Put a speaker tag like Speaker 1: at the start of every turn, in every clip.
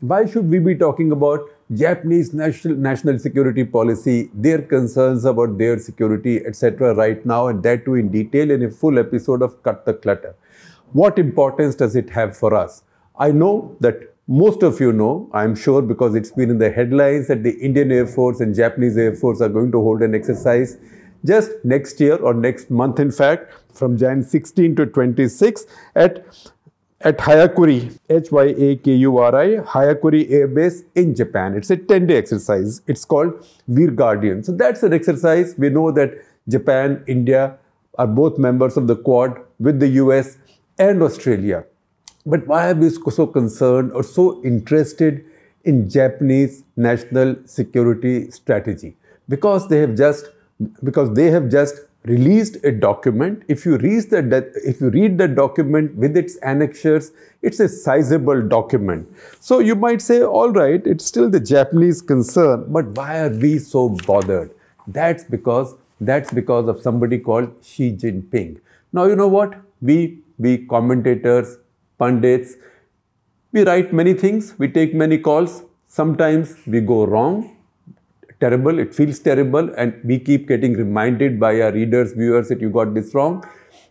Speaker 1: why should we be talking about Japanese national national security policy, their concerns about their security, etc. right now, and that too in detail in a full episode of Cut the Clutter. What importance does it have for us? I know that most of you know, I'm sure because it's been in the headlines that the Indian Air Force and Japanese Air Force are going to hold an exercise just next year or next month, in fact, from Jan 16 to 26 at at Hyakuri, H-Y-A-K-U-R-I, Hyakuri Air Base in Japan. It's a 10-day exercise. It's called Veer Guardian. So that's an exercise. We know that Japan, India are both members of the Quad with the US and Australia. But why are we so concerned or so interested in Japanese national security strategy? Because they have just because they have just released a document. If you read that, if you read the document with its annexures, it's a sizable document. So you might say, all right, it's still the Japanese concern, but why are we so bothered? That's because that's because of somebody called Xi Jinping. Now you know what? We we commentators, pundits, we write many things, we take many calls. Sometimes we go wrong, terrible, it feels terrible, and we keep getting reminded by our readers, viewers that you got this wrong.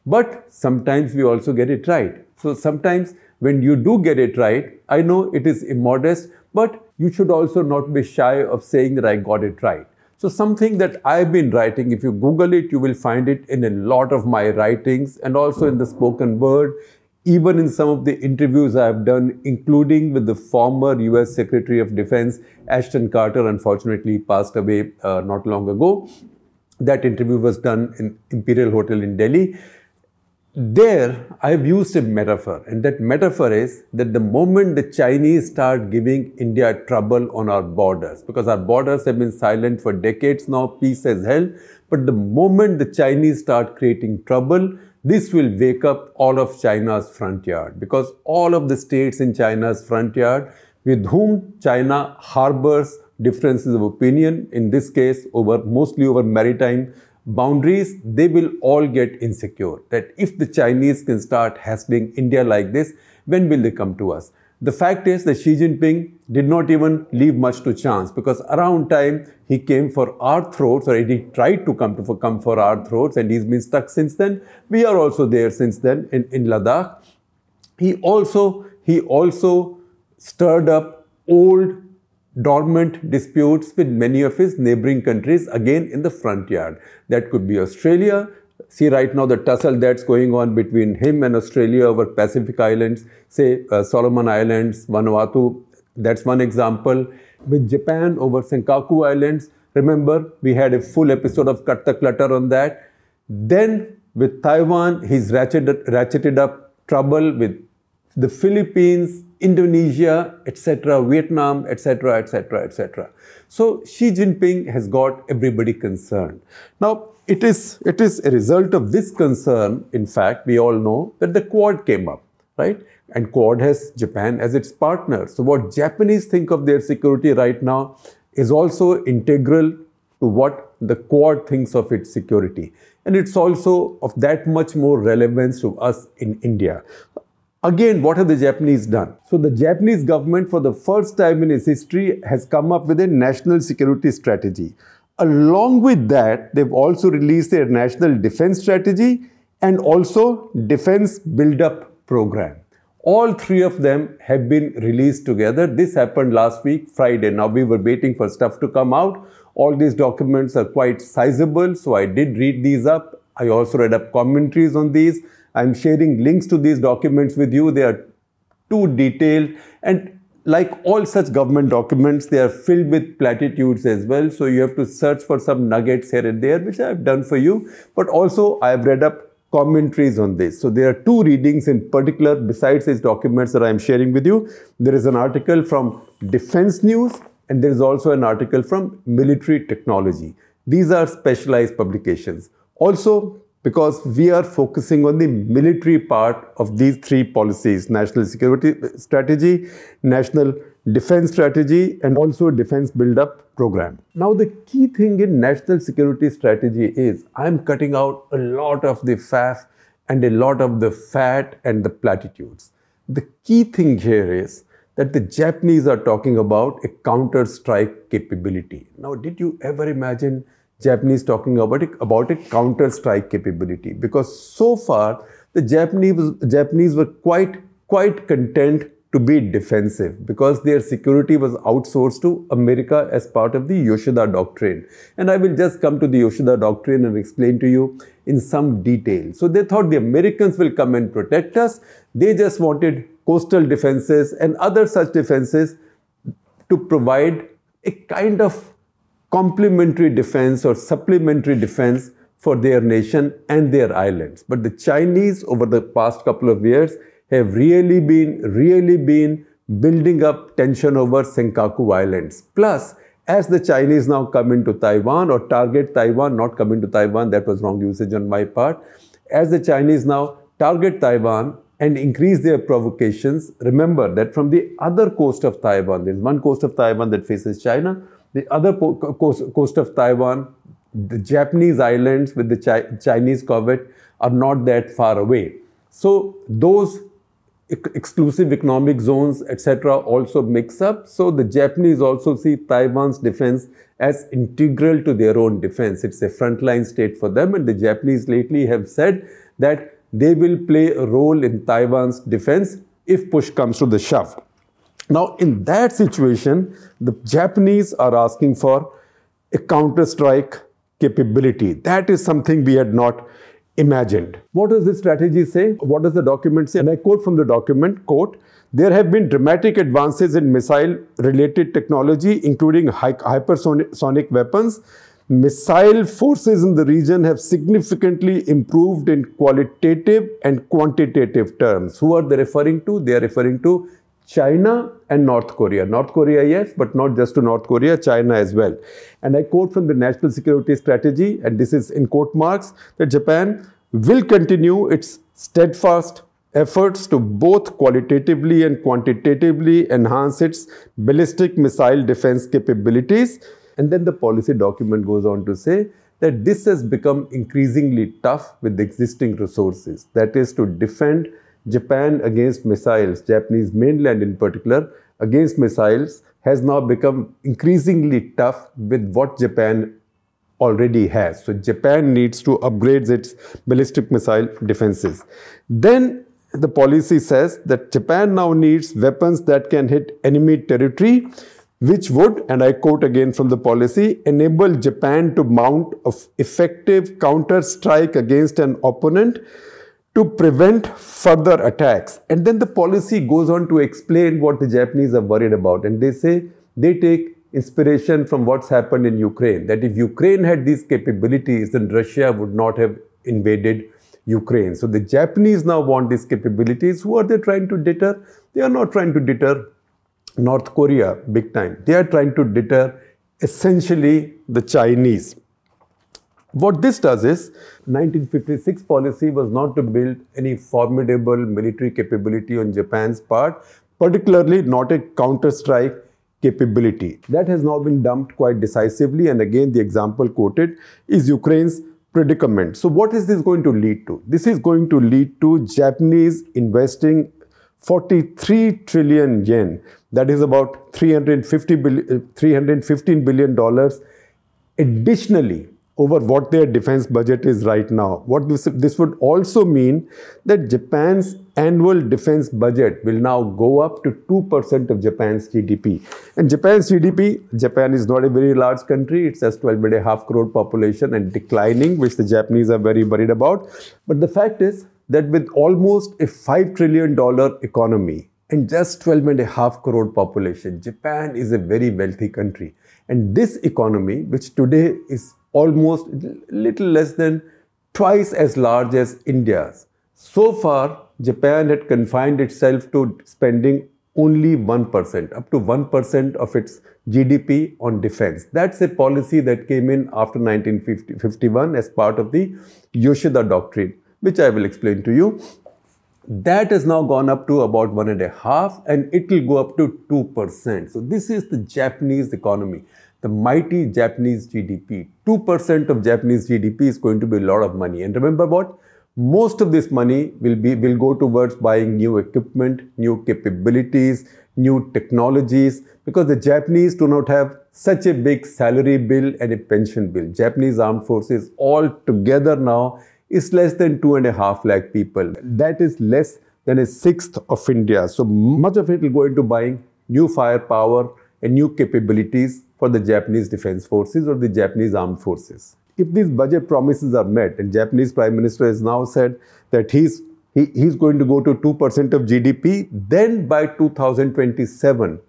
Speaker 1: But sometimes we also get it right. So sometimes when you do get it right, I know it is immodest, but you should also not be shy of saying that I got it right. So something that I've been writing, if you Google it, you will find it in a lot of my writings and also in the spoken word even in some of the interviews I've done, including with the former US Secretary of Defense, Ashton Carter, unfortunately passed away uh, not long ago. That interview was done in Imperial Hotel in Delhi. There, I've used a metaphor, and that metaphor is that the moment the Chinese start giving India trouble on our borders, because our borders have been silent for decades now, peace has held, but the moment the Chinese start creating trouble, this will wake up all of China's front yard because all of the states in China's front yard with whom China harbors differences of opinion, in this case over mostly over maritime boundaries, they will all get insecure. That if the Chinese can start hassling India like this, when will they come to us? The fact is that Xi Jinping did not even leave much to chance because around time he came for our throats or he tried to come to for, come for our throats and he's been stuck since then. We are also there since then in, in Ladakh. He also he also stirred up old dormant disputes with many of his neighboring countries again in the front yard. That could be Australia, see right now the tussle that's going on between him and Australia over Pacific Islands, say uh, Solomon Islands, Vanuatu, that's one example. With Japan over Senkaku Islands, remember we had a full episode of Cut the Clutter on that. Then with Taiwan, he's ratcheted, ratcheted up trouble with the Philippines, Indonesia, etc., Vietnam, etc., etc., etc. So Xi Jinping has got everybody concerned. Now, it is, it is a result of this concern, in fact, we all know that the Quad came up, right? And Quad has Japan as its partner. So, what Japanese think of their security right now is also integral to what the Quad thinks of its security. And it's also of that much more relevance to us in India. Again, what have the Japanese done? So, the Japanese government, for the first time in its history, has come up with a national security strategy. Along with that, they've also released their national defense strategy and also defense build-up program. All three of them have been released together. This happened last week, Friday. Now we were waiting for stuff to come out. All these documents are quite sizable, so I did read these up. I also read up commentaries on these. I'm sharing links to these documents with you. They are too detailed and like all such government documents, they are filled with platitudes as well. So you have to search for some nuggets here and there, which I've done for you. But also, I've read up commentaries on this. So there are two readings in particular besides these documents that I'm sharing with you. There is an article from Defense News and there is also an article from Military Technology. These are specialized publications. Also, because we are focusing on the military part of these three policies national security strategy, national defense strategy, and also defense build up program. Now, the key thing in national security strategy is I'm cutting out a lot of the faff and a lot of the fat and the platitudes. The key thing here is that the Japanese are talking about a counter strike capability. Now, did you ever imagine Japanese talking about it, about a counter strike capability? Because so far, the Japanese, Japanese were quite, quite content to be defensive because their security was outsourced to America as part of the Yoshida Doctrine. And I will just come to the Yoshida Doctrine and explain to you in some detail. So they thought the Americans will come and protect us. They just wanted coastal defenses and other such defenses to provide a kind of complementary defense or supplementary defense for their nation and their islands. But the Chinese, over the past couple of years, have really been, really been building up tension over Senkaku Islands. Plus, as the Chinese now come into Taiwan or target Taiwan, not come into Taiwan, that was wrong usage on my part. As the Chinese now target Taiwan and increase their provocations, remember that from the other coast of Taiwan, there's one coast of Taiwan that faces China, the other coast, coast of Taiwan, the Japanese islands with the Chi- Chinese corvette are not that far away. So those exclusive economic zones, etc., also mix up. So the Japanese also see Taiwan's defense as integral to their own defense. It's a frontline state for them, and the Japanese lately have said that they will play a role in Taiwan's defense if push comes to the shove. Now, in that situation, the Japanese are asking for a counter strike capability. That is something we had not imagined. What does this strategy say? What does the document say? And I quote from the document, quote, there have been dramatic advances in missile related technology, including hypersonic weapons. Missile forces in the region have significantly improved in qualitative and quantitative terms. Who are they referring to? They are referring to China and North Korea. North Korea, yes, but not just to North Korea, China as well. And I quote from the National Security Strategy, and this is in quote marks, that Japan will continue its steadfast efforts to both qualitatively and quantitatively enhance its ballistic missile defense capabilities. And then the policy document goes on to say that this has become increasingly tough with existing resources. That is to defend Japan against missiles, Japanese mainland in particular, against missiles has now become increasingly tough with what Japan already has. So Japan needs to upgrade its ballistic missile defenses. Then the policy says that Japan now needs weapons that can hit enemy territory, which would, and I quote again from the policy, enable Japan to mount an effective counter strike against an opponent to prevent further attacks. And then the policy goes on to explain what the Japanese are worried about. And they say they take inspiration from what's happened in Ukraine. That if Ukraine had these capabilities, then Russia would not have invaded Ukraine. So the Japanese now want these capabilities. Who are they trying to deter? They are not trying to deter North Korea big time. They are trying to deter essentially the Chinese. What this does is, 1956 policy was not to build any formidable military capability on Japan's part, particularly not a counter-strike capability. That has now been dumped quite decisively, and again, the example quoted is Ukraine's predicament. So, what is this going to lead to? This is going to lead to Japanese investing 43 trillion yen, that is about 350 billion, $315 billion additionally over what their defense budget is right now. What this, this would also mean that Japan's annual defense budget will now go up to 2% of Japan's GDP. And Japan's GDP, Japan is not a very large country, it's just 12.5 crore population and declining, which the Japanese are very worried about. But the fact is that with almost a $5 trillion economy and just 12.5 crore population, Japan is a very wealthy country. And this economy, which today is almost little less than twice as large as India's. So far, Japan had confined itself to spending only 1%, up to 1% of its GDP on defense. That's a policy that came in after 1951 as part of the Yoshida Doctrine, which I will explain to you. That has now gone up to about one and a half, and it will go up to 2%. So, this is the Japanese economy the mighty Japanese GDP. 2% of Japanese GDP is going to be a lot of money. And remember what? Most of this money will be will go towards buying new equipment, new capabilities, new technologies, because the Japanese do not have such a big salary bill and a pension bill. Japanese armed forces all together now is less than two and a half lakh people. That is less than a sixth of India. So much of it will go into buying new firepower and new capabilities for the Japanese defense forces or the Japanese armed forces. If these budget promises are met, and Japanese Prime Minister has now said that he's he, he's going to go to 2% of GDP, then by 2027,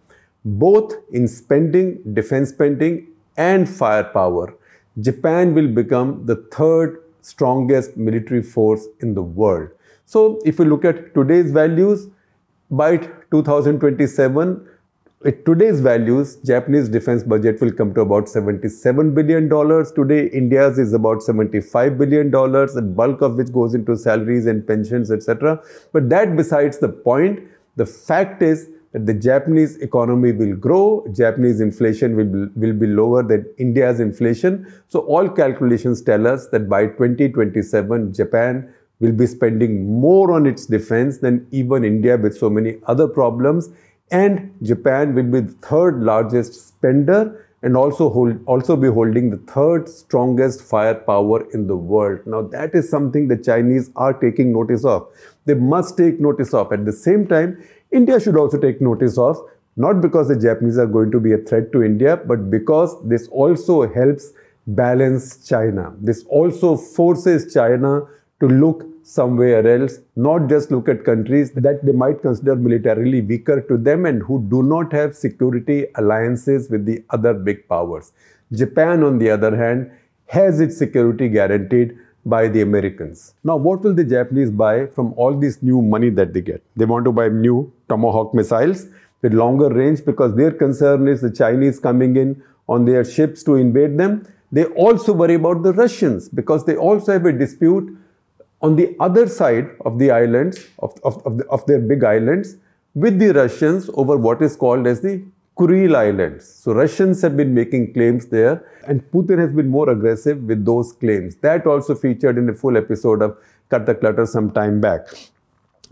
Speaker 1: both in spending, defense spending, and firepower, Japan will become the third strongest military force in the world. So, if you look at today's values, by 2027, with today's values, Japanese defense budget will come to about $77 billion. Today, India's is about $75 billion, the bulk of which goes into salaries and pensions, etc. But that besides the point, the fact is that the Japanese economy will grow, Japanese inflation will be, will be lower than India's inflation. So all calculations tell us that by 2027, Japan will be spending more on its defense than even India with so many other problems and Japan will be the third largest spender and also hold, also be holding the third strongest firepower in the world. Now that is something the Chinese are taking notice of. They must take notice of. At the same time, India should also take notice of, not because the Japanese are going to be a threat to India, but because this also helps balance China. This also forces China to look somewhere else, not just look at countries that they might consider militarily weaker to them and who do not have security alliances with the other big powers. Japan, on the other hand, has its security guaranteed by the Americans. Now, what will the Japanese buy from all this new money that they get? They want to buy new Tomahawk missiles with longer range because their concern is the Chinese coming in on their ships to invade them. They also worry about the Russians because they also have a dispute on the other side of the islands, of, of, of, the, of their big islands, with the Russians over what is called as the Kuril Islands. So Russians have been making claims there and Putin has been more aggressive with those claims. That also featured in a full episode of Cut the Clutter some time back.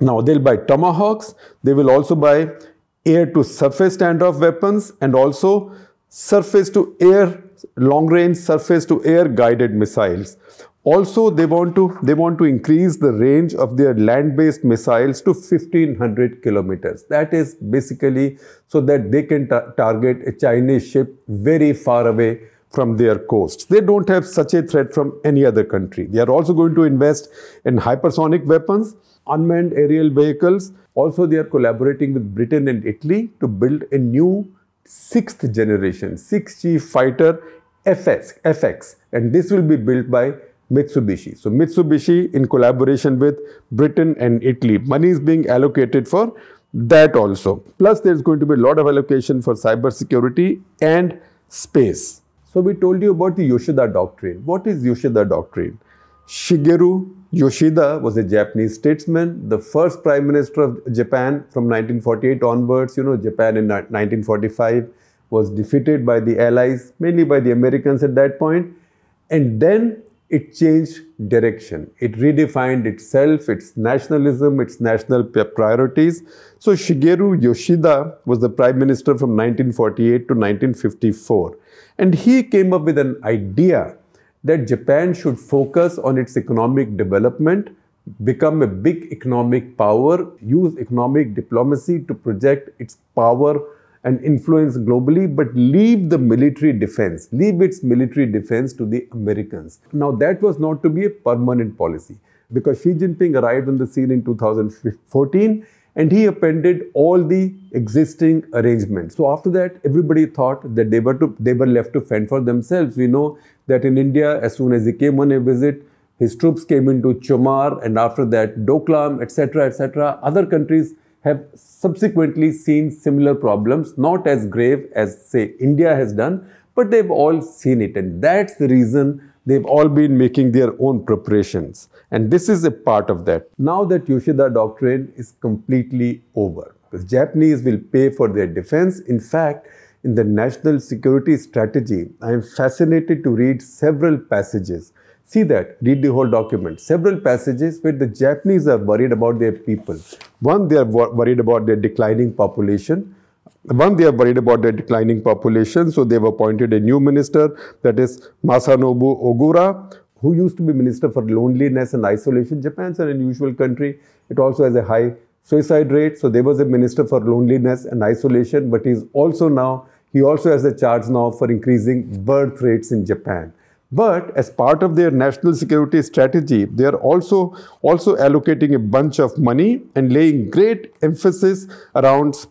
Speaker 1: Now they'll buy tomahawks, they will also buy air to surface standoff weapons and also surface to air long range surface to air guided missiles also, they want to they want to increase the range of their land-based missiles to 1500 kilometers. That is basically so that they can ta target a Chinese ship very far away from their coasts. They don't have such a threat from any other country. They are also going to invest in hypersonic weapons, unmanned aerial vehicles. Also, they are collaborating with Britain and Italy to build a new sixth generation 6G fighter FX, FX, and this will be built by Mitsubishi. So Mitsubishi in collaboration with Britain and Italy. Money is being allocated for that also. Plus there's going to be a lot of allocation for cyber security and space. So we told you about the Yoshida Doctrine. What is Yoshida Doctrine? Shigeru Yoshida was a Japanese statesman, the first prime minister of Japan from 1948 onwards. You know, Japan in 1945 was defeated by the Allies, mainly by the Americans at that point. And then it changed direction. It redefined itself, its nationalism, its national priorities. So Shigeru Yoshida was the prime minister from 1948 to 1954. And he came up with an idea that Japan should focus on its economic development, become a big economic power, use economic diplomacy to project its power and influence globally, but leave the military defense, leave its military defense to the Americans. Now, that was not to be a permanent policy because Xi Jinping arrived on the scene in 2014 and he appended all the existing arrangements. So after that, everybody thought that they were to, they were left to fend for themselves. We know that in India, as soon as he came on a visit, his troops came into Chumar, and after that, Doklam, etc., etc. Other countries have subsequently seen similar problems, not as grave as, say, India has done, but they've all seen it. And that's the reason they've all been making their own preparations. And this is a part of that. Now that Yoshida doctrine is completely over, the Japanese will pay for their defense. In fact, in the national security strategy, I am fascinated to read several passages See that, read the whole document. Several passages where the Japanese are worried about their people. One, they are worried about their declining population. one, they are worried about their declining population, so they've appointed a new minister, that is Masanobu Ogura, who used to be minister for loneliness and isolation. Japan's an unusual country. It also has a high suicide rate. So there was a minister for loneliness and isolation, but he's also now, he also has a charge now for increasing birth rates in Japan. But as part of their national security strategy, they are also, also allocating a bunch of money and laying great emphasis around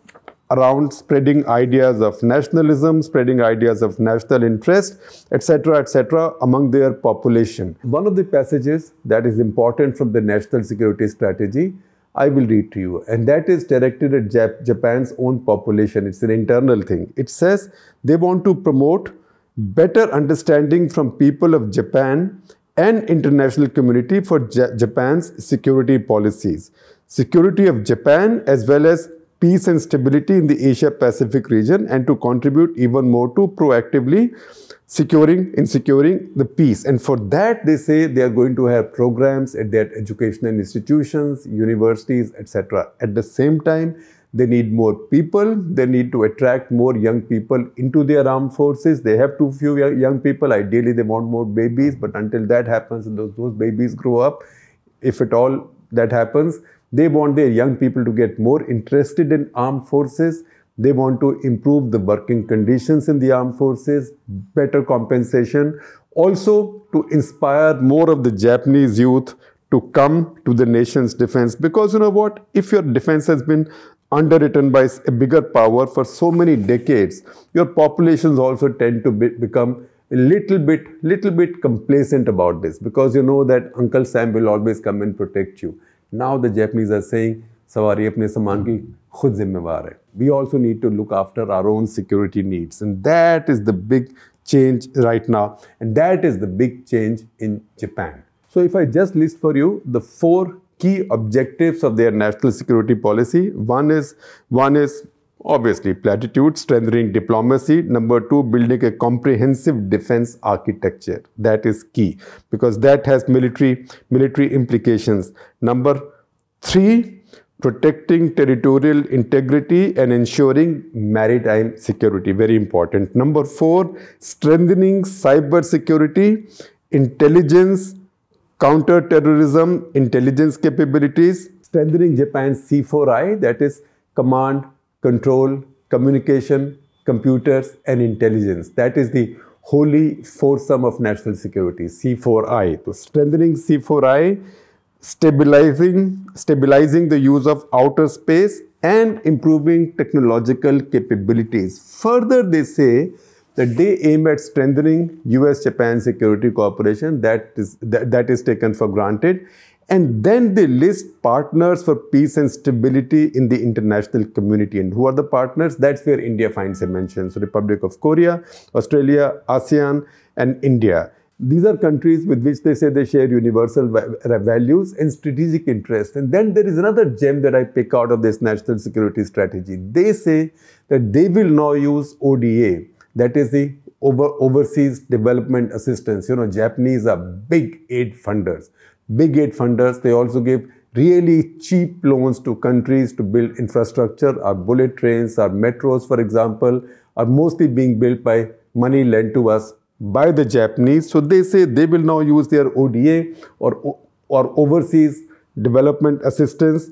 Speaker 1: around spreading ideas of nationalism, spreading ideas of national interest, etc., etc., among their population. One of the passages that is important from the national security strategy, I will read to you, and that is directed at Jap- Japan's own population. It's an internal thing. It says they want to promote better understanding from people of Japan and international community for J- Japan's security policies. Security of Japan as well as peace and stability in the Asia Pacific region and to contribute even more to proactively securing in securing the peace and for that they say they are going to have programs at their educational institutions universities etc at the same time they need more people they need to attract more young people into their armed forces they have too few young people ideally they want more babies but until that happens those, those babies grow up if at all that happens they want their young people to get more interested in armed forces. They want to improve the working conditions in the armed forces, better compensation. Also, to inspire more of the Japanese youth to come to the nation's defense. Because you know what? If your defense has been underwritten by a bigger power for so many decades, your populations also tend to be, become a little bit, little bit complacent about this because you know that Uncle Sam will always come and protect you. Now the Japanese are saying, सवारी अपने सामान की खुद जिम्मेवार है we also need to look after our own security needs and that is the big change right now and that is the big change in Japan so if I just list for you the four key objectives of their national security policy. One is one is obviously platitude strengthening diplomacy. Number 2 building a comprehensive defense architecture. That is key because that has military military implications. Number 3 protecting territorial integrity and ensuring maritime security. Very important. Number 4 strengthening cyber security intelligence counter terrorism intelligence capabilities strengthening japan's c4i that is command control, communication, computers, and intelligence. That is the holy foursome of national security, C4I. So strengthening C4I, stabilizing, stabilizing the use of outer space, and improving technological capabilities. Further, they say that they aim at strengthening US-Japan security cooperation that is, that, that is taken for granted and then they list partners for peace and stability in the international community. And who are the partners? That's where India finds a mention. So, Republic of Korea, Australia, ASEAN, and India. These are countries with which they say they share universal values and strategic interests. And then there is another gem that I pick out of this national security strategy. They say that they will now use ODA, that is the over, overseas development assistance. You know, Japanese are big aid funders big aid funders. They also give really cheap loans to countries to build infrastructure. Our bullet trains, our metros, for example, are mostly being built by money lent to us by the Japanese. So they say they will now use their ODA or, or overseas development assistance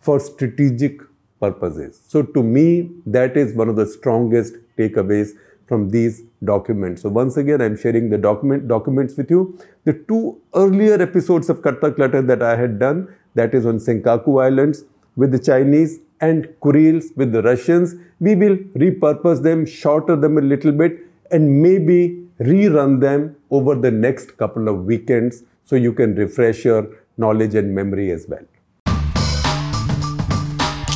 Speaker 1: for strategic purposes. So to me, that is one of the strongest takeaways from these documents. So once again, I'm sharing the document documents with you. The two earlier episodes of the Clutter that I had done, that is on Senkaku Islands with the Chinese and Kurils with the Russians. We will repurpose them, shorter them a little bit, and maybe rerun them over the next couple of weekends so you can refresh your knowledge and memory as well.